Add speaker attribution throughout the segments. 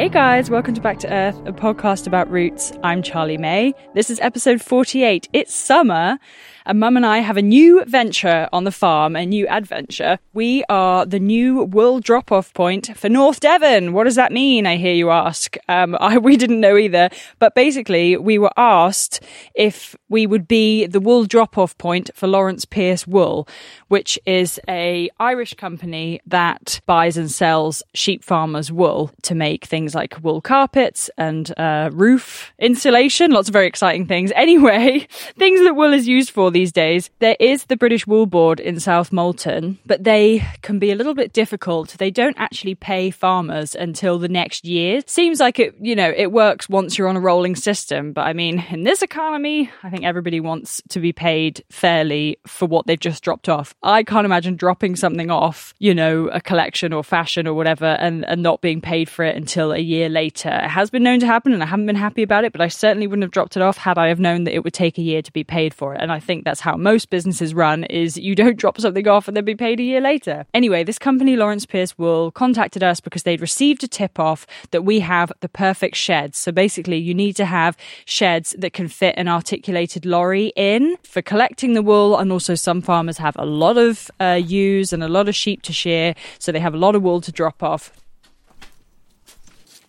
Speaker 1: Hey guys, welcome to Back to Earth, a podcast about roots. I'm Charlie May. This is episode 48. It's summer, and Mum and I have a new venture on the farm, a new adventure. We are the new wool drop off point for North Devon. What does that mean? I hear you ask. Um, I, we didn't know either, but basically, we were asked if we would be the wool drop off point for Lawrence Pierce Wool, which is a Irish company that buys and sells sheep farmers' wool to make things like wool carpets and uh, roof insulation. Lots of very exciting things. Anyway, things that wool is used for these days. There is the British Wool Board in South Molton, but they can be a little bit difficult. They don't actually pay farmers until the next year. Seems like it, you know, it works once you're on a rolling system, but I mean, in this economy, I think everybody wants to be paid fairly for what they've just dropped off. I can't imagine dropping something off, you know, a collection or fashion or whatever, and, and not being paid for it until a year later. It has been known to happen, and I haven't been happy about it, but I certainly wouldn't have dropped it off had I have known that it would take a year to be paid for it. And I think that's how most businesses run: is you don't drop something off and then be paid a year later. Anyway, this company, Lawrence Pierce Wool, contacted us because they'd received a tip off that we have the perfect sheds. So basically, you need to have sheds that can fit an articulated lorry in for collecting the wool, and also some farmers have a lot of uh, ewes and a lot of sheep to shear, so they have a lot of wool to drop off.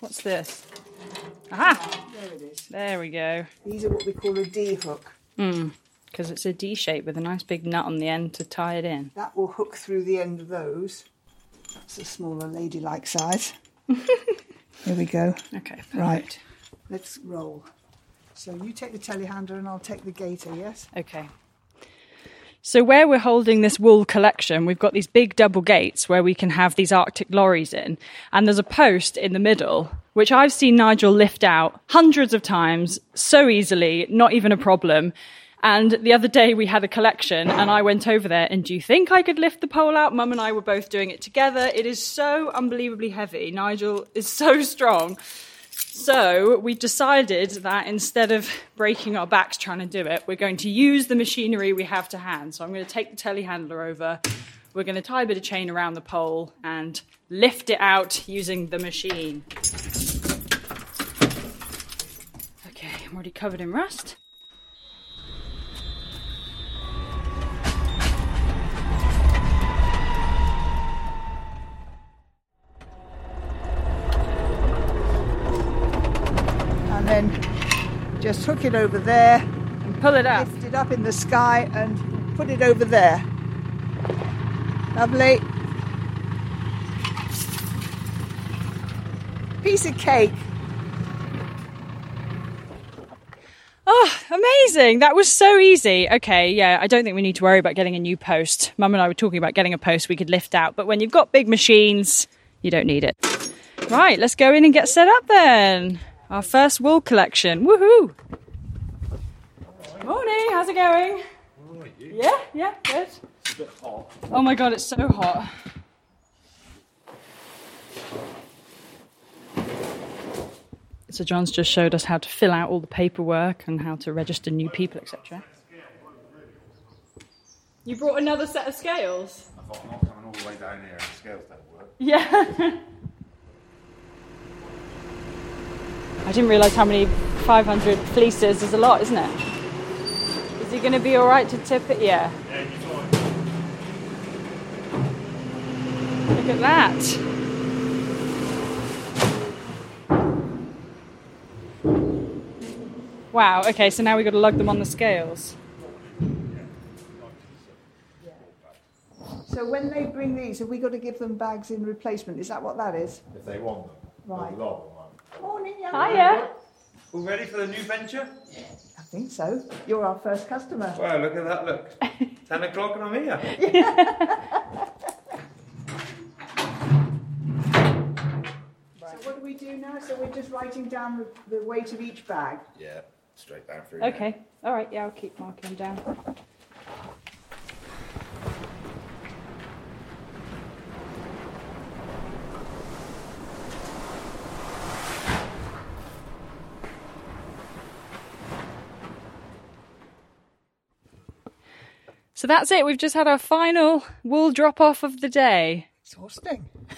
Speaker 1: What's this? Aha!
Speaker 2: There it is.
Speaker 1: There we go.
Speaker 2: These are what we call a D hook. Mm.
Speaker 1: Because it's a D shape with a nice big nut on the end to tie it in.
Speaker 2: That will hook through the end of those. That's a smaller ladylike size. Here we go.
Speaker 1: Okay, perfect.
Speaker 2: Right. Let's roll. So you take the telehandler and I'll take the gator, yes?
Speaker 1: Okay. So where we're holding this wool collection, we've got these big double gates where we can have these artic lorries in, and there's a post in the middle which I've seen Nigel lift out hundreds of times so easily, not even a problem. And the other day we had a collection and I went over there and do you think I could lift the pole out? Mum and I were both doing it together. It is so unbelievably heavy. Nigel is so strong. So we decided that instead of breaking our backs trying to do it, we're going to use the machinery we have to hand. So I'm going to take the telehandler over. We're going to tie a bit of chain around the pole and lift it out using the machine. Okay, I'm already covered in rust.
Speaker 2: Just hook it over there,
Speaker 1: And pull it up.
Speaker 2: lift it up in the sky and put it over there. Lovely. Piece of cake.
Speaker 1: Oh, amazing. That was so easy. Okay, yeah, I don't think we need to worry about getting a new post. Mum and I were talking about getting a post we could lift out, but when you've got big machines, you don't need it. Right, let's go in and get set up then. Our first wool collection. Woohoo! Morning, how's it going? Yeah, yeah, good. It's a bit hot. Oh my god, it's so hot. So John's just showed us how to fill out all the paperwork and how to register new people, etc. You brought another set of scales?
Speaker 3: I thought I'm not coming all the way down here scales don't work.
Speaker 1: Yeah. I didn't realise how many 500 fleeces is a lot, isn't it? Is he going to be alright to tip it? Yeah. Look at that. Wow, okay, so now we've got to lug them on the scales.
Speaker 2: So when they bring these, have we got to give them bags in replacement? Is that what that is?
Speaker 3: If they want them.
Speaker 2: Right.
Speaker 3: A lot of them.
Speaker 2: Morning, young
Speaker 1: Hiya.
Speaker 3: All ready for the new venture?
Speaker 2: I think so. You're our first customer.
Speaker 3: Wow, look at that, look. 10 o'clock and I'm here.
Speaker 2: So what do we do now? So we're just writing down the, the weight of each bag.
Speaker 3: Yeah, straight down through.
Speaker 1: Okay, alright, yeah, I'll keep marking them down. That's it. We've just had our final wool drop off of the day.
Speaker 2: Exhausting.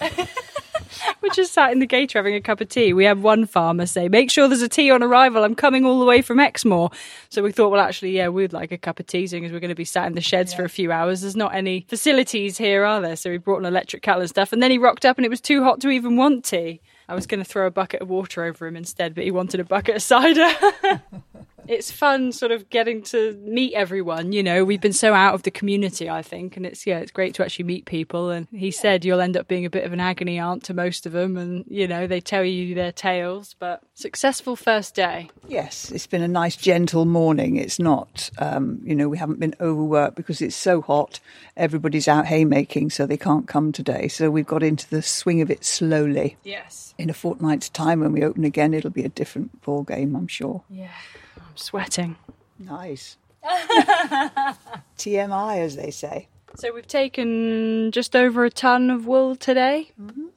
Speaker 1: We're just sat in the gator having a cup of tea. We had one farmer say, "Make sure there's a tea on arrival. I'm coming all the way from Exmoor." So we thought, well, actually, yeah, we'd like a cup of tea, seeing as we're going to be sat in the sheds for a few hours. There's not any facilities here, are there? So we brought an electric kettle and stuff. And then he rocked up, and it was too hot to even want tea. I was going to throw a bucket of water over him instead, but he wanted a bucket of cider. it's fun sort of getting to meet everyone you know we've been so out of the community i think and it's yeah it's great to actually meet people and he said you'll end up being a bit of an agony aunt to most of them and you know they tell you their tales but successful first day
Speaker 2: Yes, it's been a nice, gentle morning. It's not, um, you know, we haven't been overworked because it's so hot. Everybody's out haymaking, so they can't come today. So we've got into the swing of it slowly.
Speaker 1: yes
Speaker 2: In a fortnight's time, when we open again, it'll be a different ball game, I'm sure.
Speaker 1: yeah i'm sweating
Speaker 2: Nice. TMI, as they say.
Speaker 1: So we've taken just over a ton of wool today. Um,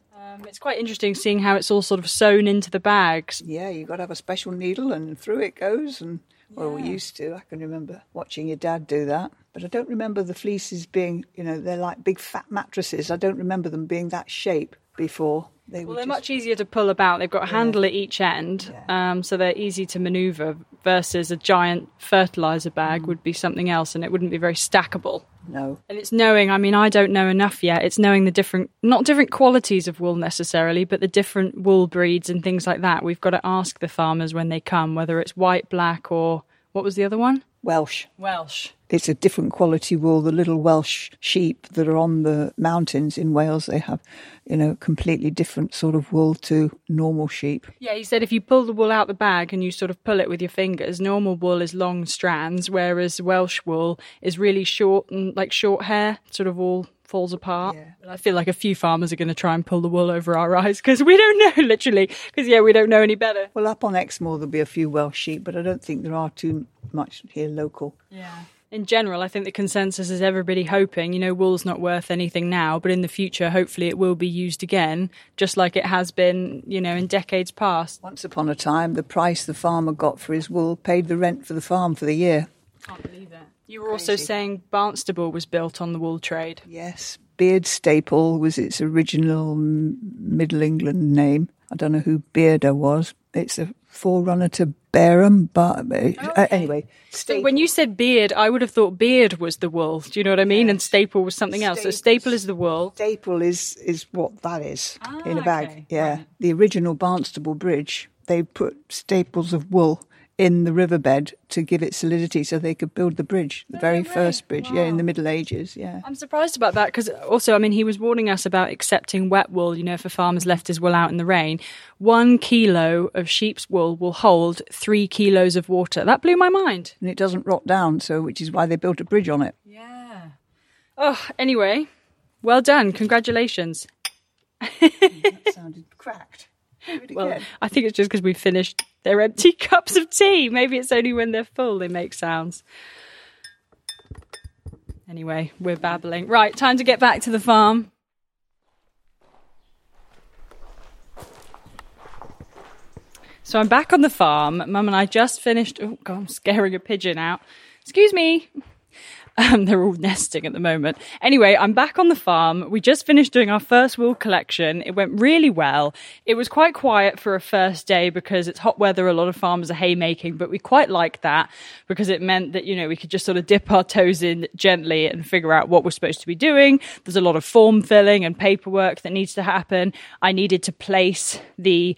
Speaker 1: it's quite interesting seeing how it's all sort of sewn into the bags.
Speaker 2: Yeah, you've got to have a special needle, and through it goes. And well, we used to. I can remember watching your dad do that, but I don't remember the fleeces being, you know, they're like big fat mattresses. I don't remember them being that shape before. They
Speaker 1: well, they're
Speaker 2: just,
Speaker 1: much easier to pull about. They've got a handle at each end, um, so they're easy to manoeuvre. Versus a giant fertilizer bag would be something else, and it wouldn't be very stackable.
Speaker 2: no.
Speaker 1: And it's knowing, I mean, I don't know enough yet. It's knowing the different, not different qualities of wool necessarily, but the different wool breeds and things like that. We've got to ask the farmers when they come whether it's white, black, or what was the other one?
Speaker 2: Welsh.
Speaker 1: Welsh.
Speaker 2: It's a different quality wool. The little Welsh sheep that are on the mountains in Wales, they have, you know, completely different sort of wool to normal sheep.
Speaker 1: Yeah, he said if you pull the wool out the bag and you sort of pull it with your fingers, normal wool is long strands, whereas Welsh wool is really short and like short hair, sort of all falls apart. And I feel like a few farmers are going to try and pull the wool over our eyes because we don't know, literally, because yeah, we don't know any better.
Speaker 2: Well, up on Exmoor, there'll be a few Welsh sheep, but I don't think there are too much here local.
Speaker 1: Yeah. In general, I think the consensus is everybody hoping, you know, wool's not worth anything now, but in the future, hopefully it will be used again, just like it has been, you know, in decades past.
Speaker 2: Once upon a time, the price the farmer got for his wool paid the rent for the farm for the year.
Speaker 1: Can't believe. You were also saying Barnstaple was built on the wool trade.
Speaker 2: Yes, Beard Staple was its original Middle England name. I don't know who Bearder was. It's a forerunner to Barum, but uh, anyway,
Speaker 1: So when you said beard, I would have thought beard was the wool. Do you know what I mean? And staple was something else. So staple is the wool.
Speaker 2: Staple is is what that is in a
Speaker 1: Ah,
Speaker 2: bag.
Speaker 1: okay,
Speaker 2: Yeah, the original Barnstaple Bridge. They put staples of wool in the riverbed to give it solidity, so they could build the bridge, the very first bridge. Yeah, in the Middle Ages. Yeah.
Speaker 1: I'm surprised about that because also, I mean, he was warning us about accepting wet wool. You know, if a farmer's left his wool out in the rain, one kilo of sheep's wool will hold three kilos of water. That blew my mind.
Speaker 2: and it doesn't rot down, so which is why they built a bridge on it.
Speaker 1: Yeah. Oh, anyway, well done. Congratulations.
Speaker 2: That sounded cracked. It
Speaker 1: Well,
Speaker 2: again.
Speaker 1: I think it's just because we finished their empty cups of tea. Maybe it's only when they're full they make sounds. Anyway, we're babbling. Right, time to get back to the farm. So I'm back on the farm. Mum and I just finished. Oh, God, I'm scaring a pigeon out. Excuse me. Um, they're all nesting at the moment. Anyway, I'm back on the farm. We just finished doing our first wool collection. It went really well. It was quite quiet for a first day because it's hot weather. A lot of farmers are haymaking, but we quite liked that because it meant that, you know, we could just sort of dip our toes in gently and figure out what we're supposed to be doing. There's a lot of form filling and paperwork that needs to happen. I needed to place the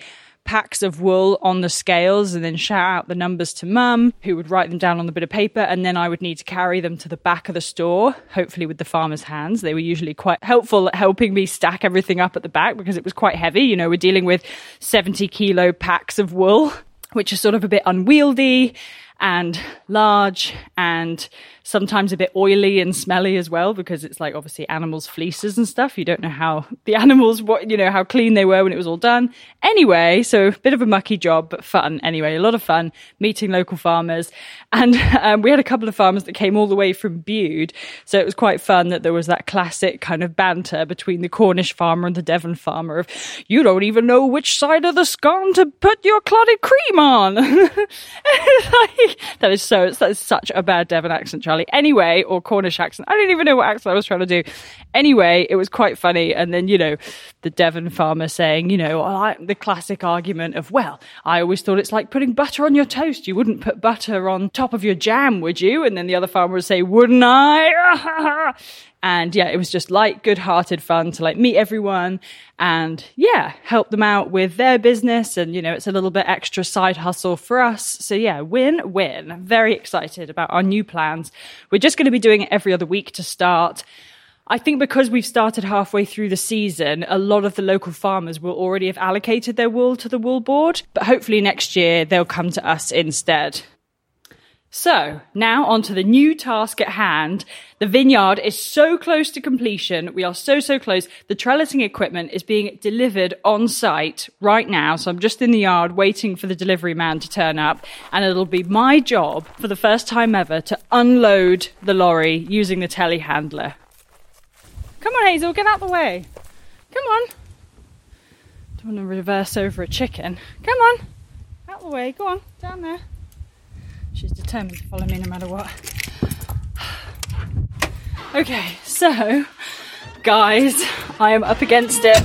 Speaker 1: packs of wool on the scales and then shout out the numbers to mum, who would write them down on the bit of paper. And then I would need to carry them to the back of the store, hopefully with the farmer's hands. They were usually quite helpful at helping me stack everything up at the back because it was quite heavy. You know, we're dealing with 70 kilo packs of wool, which is sort of a bit unwieldy and large and sometimes a bit oily and smelly as well because it's like obviously animals fleeces and stuff. You don't know how the animals what you know how clean they were when it was all done. Anyway so a bit of a mucky job but fun. Anyway a lot of fun meeting local farmers. And um, we had a couple of farmers that came all the way from Bude. So it was quite fun that there was that classic kind of banter between the Cornish farmer and the Devon farmer of you don't even know which side of the scone to put your clotted cream on. That is so that is such a bad Devon accent Charlie Anyway, or Cornish accent. I don't even know what accent I was trying to do. Anyway, it was quite funny. And then, you know, the Devon farmer saying, you know, the classic argument of, well, I always thought it's like putting butter on your toast. You wouldn't put butter on top of your jam, would you? And then the other farmer would say, wouldn't I? and yeah, it was just light, good hearted fun to like meet everyone and yeah, help them out with their business. And, you know, it's a little bit extra side hustle for us. So yeah, win, win. Very excited about our new plans. We're just going to be doing it every other week to start. I think because we've started halfway through the season, a lot of the local farmers will already have allocated their wool to the wool board, but hopefully next year they'll come to us instead. So, now on to the new task at hand. The vineyard is so close to completion. We are so, so close. The trellising equipment is being delivered on site right now. So I'm just in the yard waiting for the delivery man to turn up. And it'll be my job for the first time ever to unload the lorry using the telehandler. Come on, Hazel, get out the way. Come on. Don't want to reverse over a chicken. Come on. Out the way. Go on. Down there. She's determined to follow me no matter what. Okay, so, guys, I am up against it.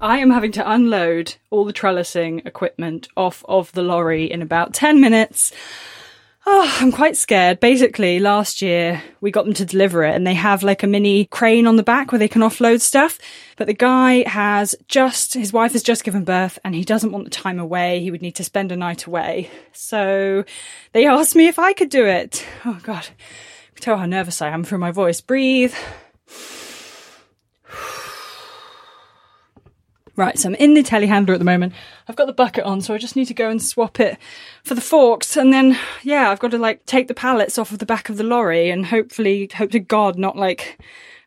Speaker 1: I am having to unload all the trellising equipment off of the lorry in about 10 minutes. Oh, I'm quite scared. Basically, last year we got them to deliver it and they have like a mini crane on the back where they can offload stuff. But the guy has just, his wife has just given birth and he doesn't want the time away. He would need to spend a night away. So they asked me if I could do it. Oh God. You tell how nervous I am through my voice. Breathe. Right, so I'm in the telehandler at the moment. I've got the bucket on, so I just need to go and swap it for the forks. And then, yeah, I've got to like take the pallets off of the back of the lorry and hopefully, hope to God, not like,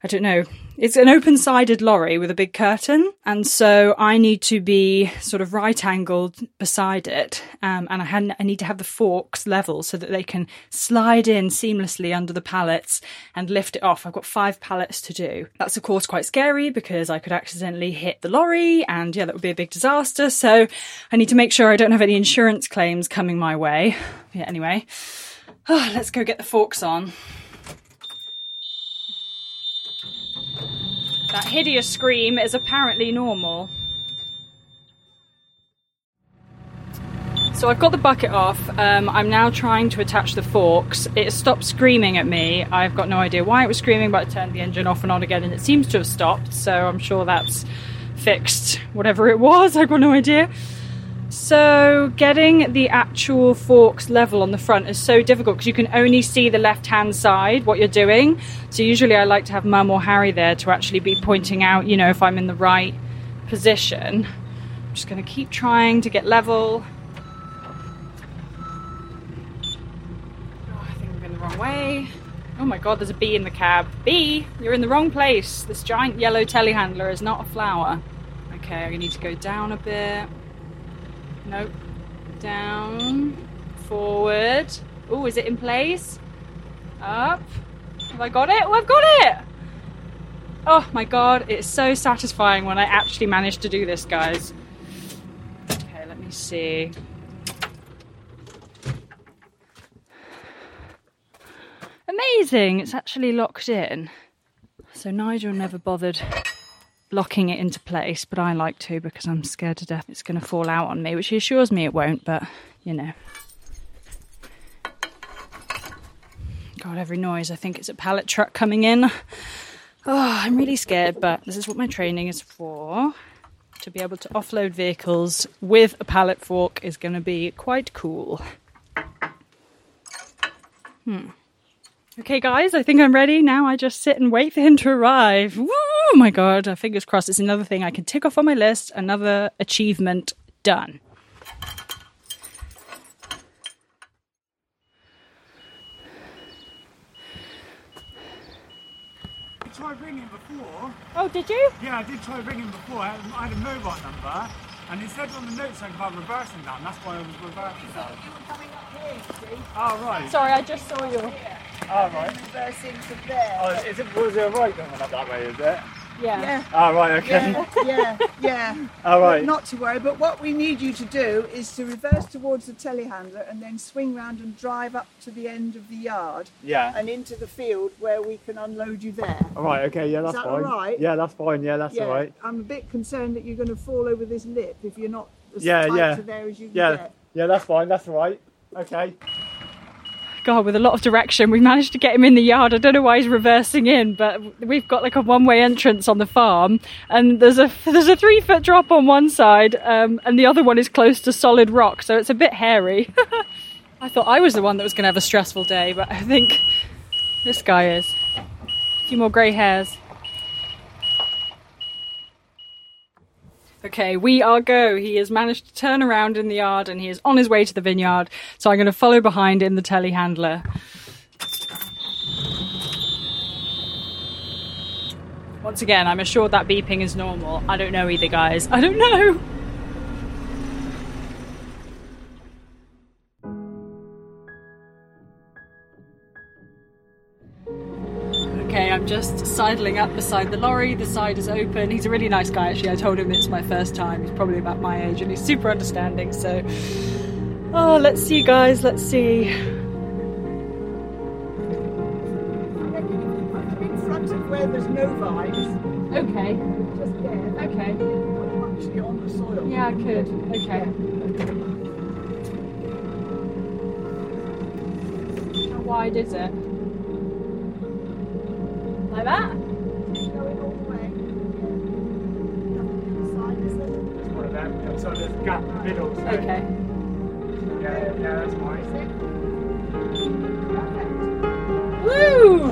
Speaker 1: I don't know, it's an open sided lorry with a big curtain. And so I need to be sort of right angled beside it. Um, and I, had, I need to have the forks level so that they can slide in seamlessly under the pallets and lift it off. I've got five pallets to do. That's of course quite scary because I could accidentally hit the lorry and yeah, that would be a big disaster. So I need to make sure I don't have any insurance claims coming my way. Yeah, anyway, oh, let's go get the forks on. Hideous scream is apparently normal. So I've got the bucket off. Um, I'm now trying to attach the forks. It stopped screaming at me. I've got no idea why it was screaming, but I turned the engine off and on again and it seems to have stopped. So I'm sure that's fixed whatever it was. I've got no idea. So, getting the actual forks level on the front is so difficult because you can only see the left hand side, what you're doing. So, usually I like to have Mum or Harry there to actually be pointing out, you know, if I'm in the right position. I'm just going to keep trying to get level. Oh, I think I'm going the wrong way. Oh my god, there's a bee in the cab. Bee, you're in the wrong place. This giant yellow telehandler is not a flower. Okay, I need to go down a bit. Nope. Down. Forward. Oh, is it in place? Up. Have I got it? Oh, I've got it! Oh my god, it's so satisfying when I actually manage to do this, guys. Okay, let me see. Amazing, it's actually locked in. So Nigel never bothered locking it into place, but I like to because I'm scared to death it's going to fall out on me, which he assures me it won't, but you know. God, every noise. I think it's a pallet truck coming in. Oh, I'm really scared, but this is what my training is for. To be able to offload vehicles with a pallet fork is going to be quite cool. Hmm. Okay, guys, I think I'm ready. Now I just sit and wait for him to arrive. Woo! Oh my god, uh, fingers crossed. It's another thing I can tick off on my list. Another achievement done.
Speaker 4: I tried ringing before.
Speaker 1: Oh, did you?
Speaker 4: Yeah, I did try ringing before. I had, I had a mobile number, and it said on the notes something about reversing down. That's why I was reversing down.
Speaker 2: You were coming up here, you see.
Speaker 4: Oh, right.
Speaker 1: Sorry, I just saw you.
Speaker 4: Oh, right.
Speaker 2: Reversing to there.
Speaker 4: Oh, is it, was there a right going up that way, is it?
Speaker 1: Yeah.
Speaker 2: Yeah,
Speaker 4: Oh, right, okay.
Speaker 2: yeah, yeah, yeah.
Speaker 4: Oh, right.
Speaker 2: Not to worry, but what we need you to do is to reverse towards the telehandler and then swing round and drive up to the end of the yard
Speaker 4: Yeah.
Speaker 2: and into the field where we can unload you there.
Speaker 4: All right, okay, yeah, that's
Speaker 2: that
Speaker 4: fine.
Speaker 2: all right?
Speaker 4: Yeah, that's fine. Yeah, that's
Speaker 2: yeah,
Speaker 4: all right.
Speaker 2: I'm a bit concerned that you're going to fall over this lip if you're not as
Speaker 4: Yeah,
Speaker 2: tight
Speaker 4: yeah.
Speaker 2: to there as you can
Speaker 4: Yeah,
Speaker 2: get.
Speaker 4: yeah, that's fine. That's all right. Okay.
Speaker 1: God, with a lot of direction, we managed to get him in the yard. I don't know why he's reversing in, but we've got like a one-way entrance on the farm, and there's a there's a three-foot drop on one side, um, and the other one is close to solid rock, so it's a bit hairy. I thought I was the one that was going to have a stressful day, but I think this guy is. A few more grey hairs. Okay, we are go. He has managed to turn around in the yard and he is on his way to the vineyard. So I'm going to follow behind in the telehandler. Once again, I'm assured that beeping is normal. I don't know either, guys. I don't know. Just sidling up beside the lorry. The side is open. He's a really nice guy, actually. I told him it's my first time. He's probably about my age and he's super understanding. So, oh, let's see, guys. Let's see.
Speaker 2: In front of where there's no vines,
Speaker 1: Okay,
Speaker 2: just there.
Speaker 1: okay.
Speaker 2: Actually on the soil.
Speaker 1: Yeah, I could. Okay. How wide is it? Like that?
Speaker 4: So there's a gap in the middle. So
Speaker 1: Okay.
Speaker 4: Yeah, yeah, that's.
Speaker 1: Woo!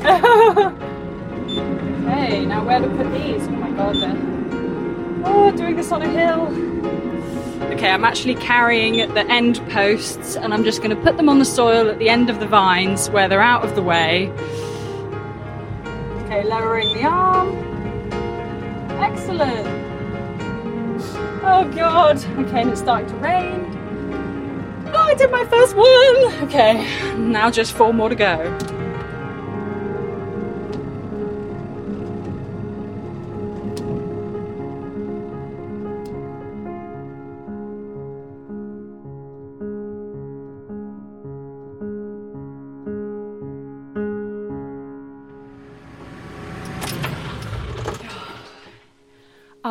Speaker 1: okay, now where to put these? Oh my god, then. Oh, doing this on a hill. Okay, I'm actually carrying the end posts and I'm just going to put them on the soil at the end of the vines where they're out of the way. Lowering the arm. Excellent. Oh god. Okay, and it's starting to rain. Oh, I did my first one. Okay, now just four more to go.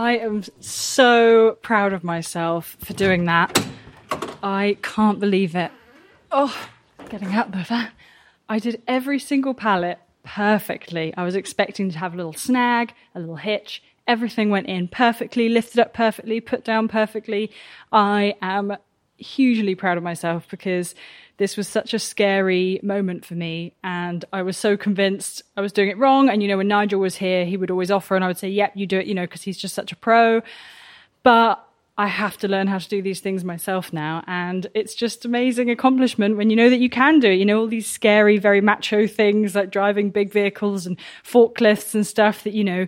Speaker 1: I am so proud of myself for doing that. I can't believe it. Oh, getting out of that. I did every single pallet perfectly. I was expecting to have a little snag, a little hitch. Everything went in perfectly, lifted up perfectly, put down perfectly. I am hugely proud of myself because this was such a scary moment for me. And I was so convinced I was doing it wrong. And, you know, when Nigel was here, he would always offer and I would say, yep, you do it, you know, because he's just such a pro. But I have to learn how to do these things myself now. And it's just amazing accomplishment when you know that you can do it. You know, all these scary, very macho things like driving big vehicles and forklifts and stuff that, you know,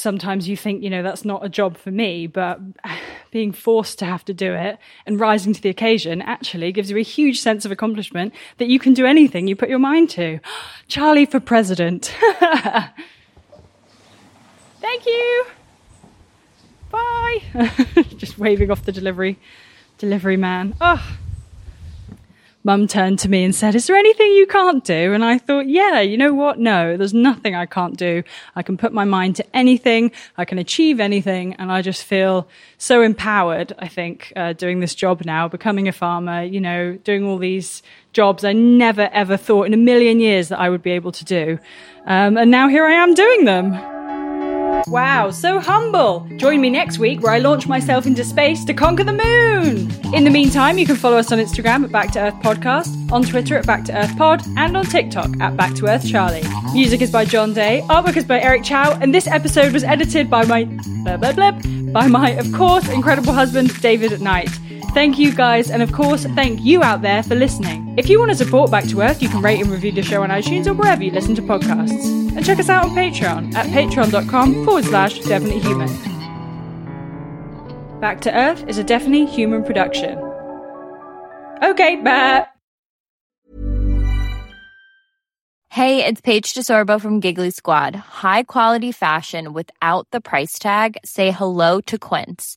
Speaker 1: sometimes you think, you know, that's not a job for me, but being forced to have to do it and rising to the occasion actually gives you a huge sense of accomplishment that you can do anything you put your mind to. Charlie for president. Thank you. Bye. Just waving off the delivery delivery man. Oh. Mum turned to me and said, Is there anything you can't do? And I thought, Yeah, you know what? No, there's nothing I can't do. I can put my mind to anything. I can achieve anything. And I just feel so empowered, I think, uh, doing this job now, becoming a farmer, you know, doing all these jobs I never ever thought in a million years that I would be able to do. Um, and now here I am doing them. Wow, so humble! Join me next week where I launch myself into space to conquer the moon! In the meantime, you can follow us on Instagram at Back to Earth Podcast, on Twitter at Back to Earth Pod, and on TikTok at Back to Earth Charlie. Music is by John Day, artwork is by Eric Chow, and this episode was edited by my blah blah blah by my, of course, incredible husband David at Night. Thank you guys, and of course, thank you out there for listening. If you want to support Back to Earth, you can rate and review the show on iTunes or wherever you listen to podcasts. And check us out on Patreon at patreon.com forward slash definitely human. Back to Earth is a definitely human production. Okay, bye.
Speaker 5: Hey, it's Paige DeSorbo from Giggly Squad. High quality fashion without the price tag. Say hello to Quince.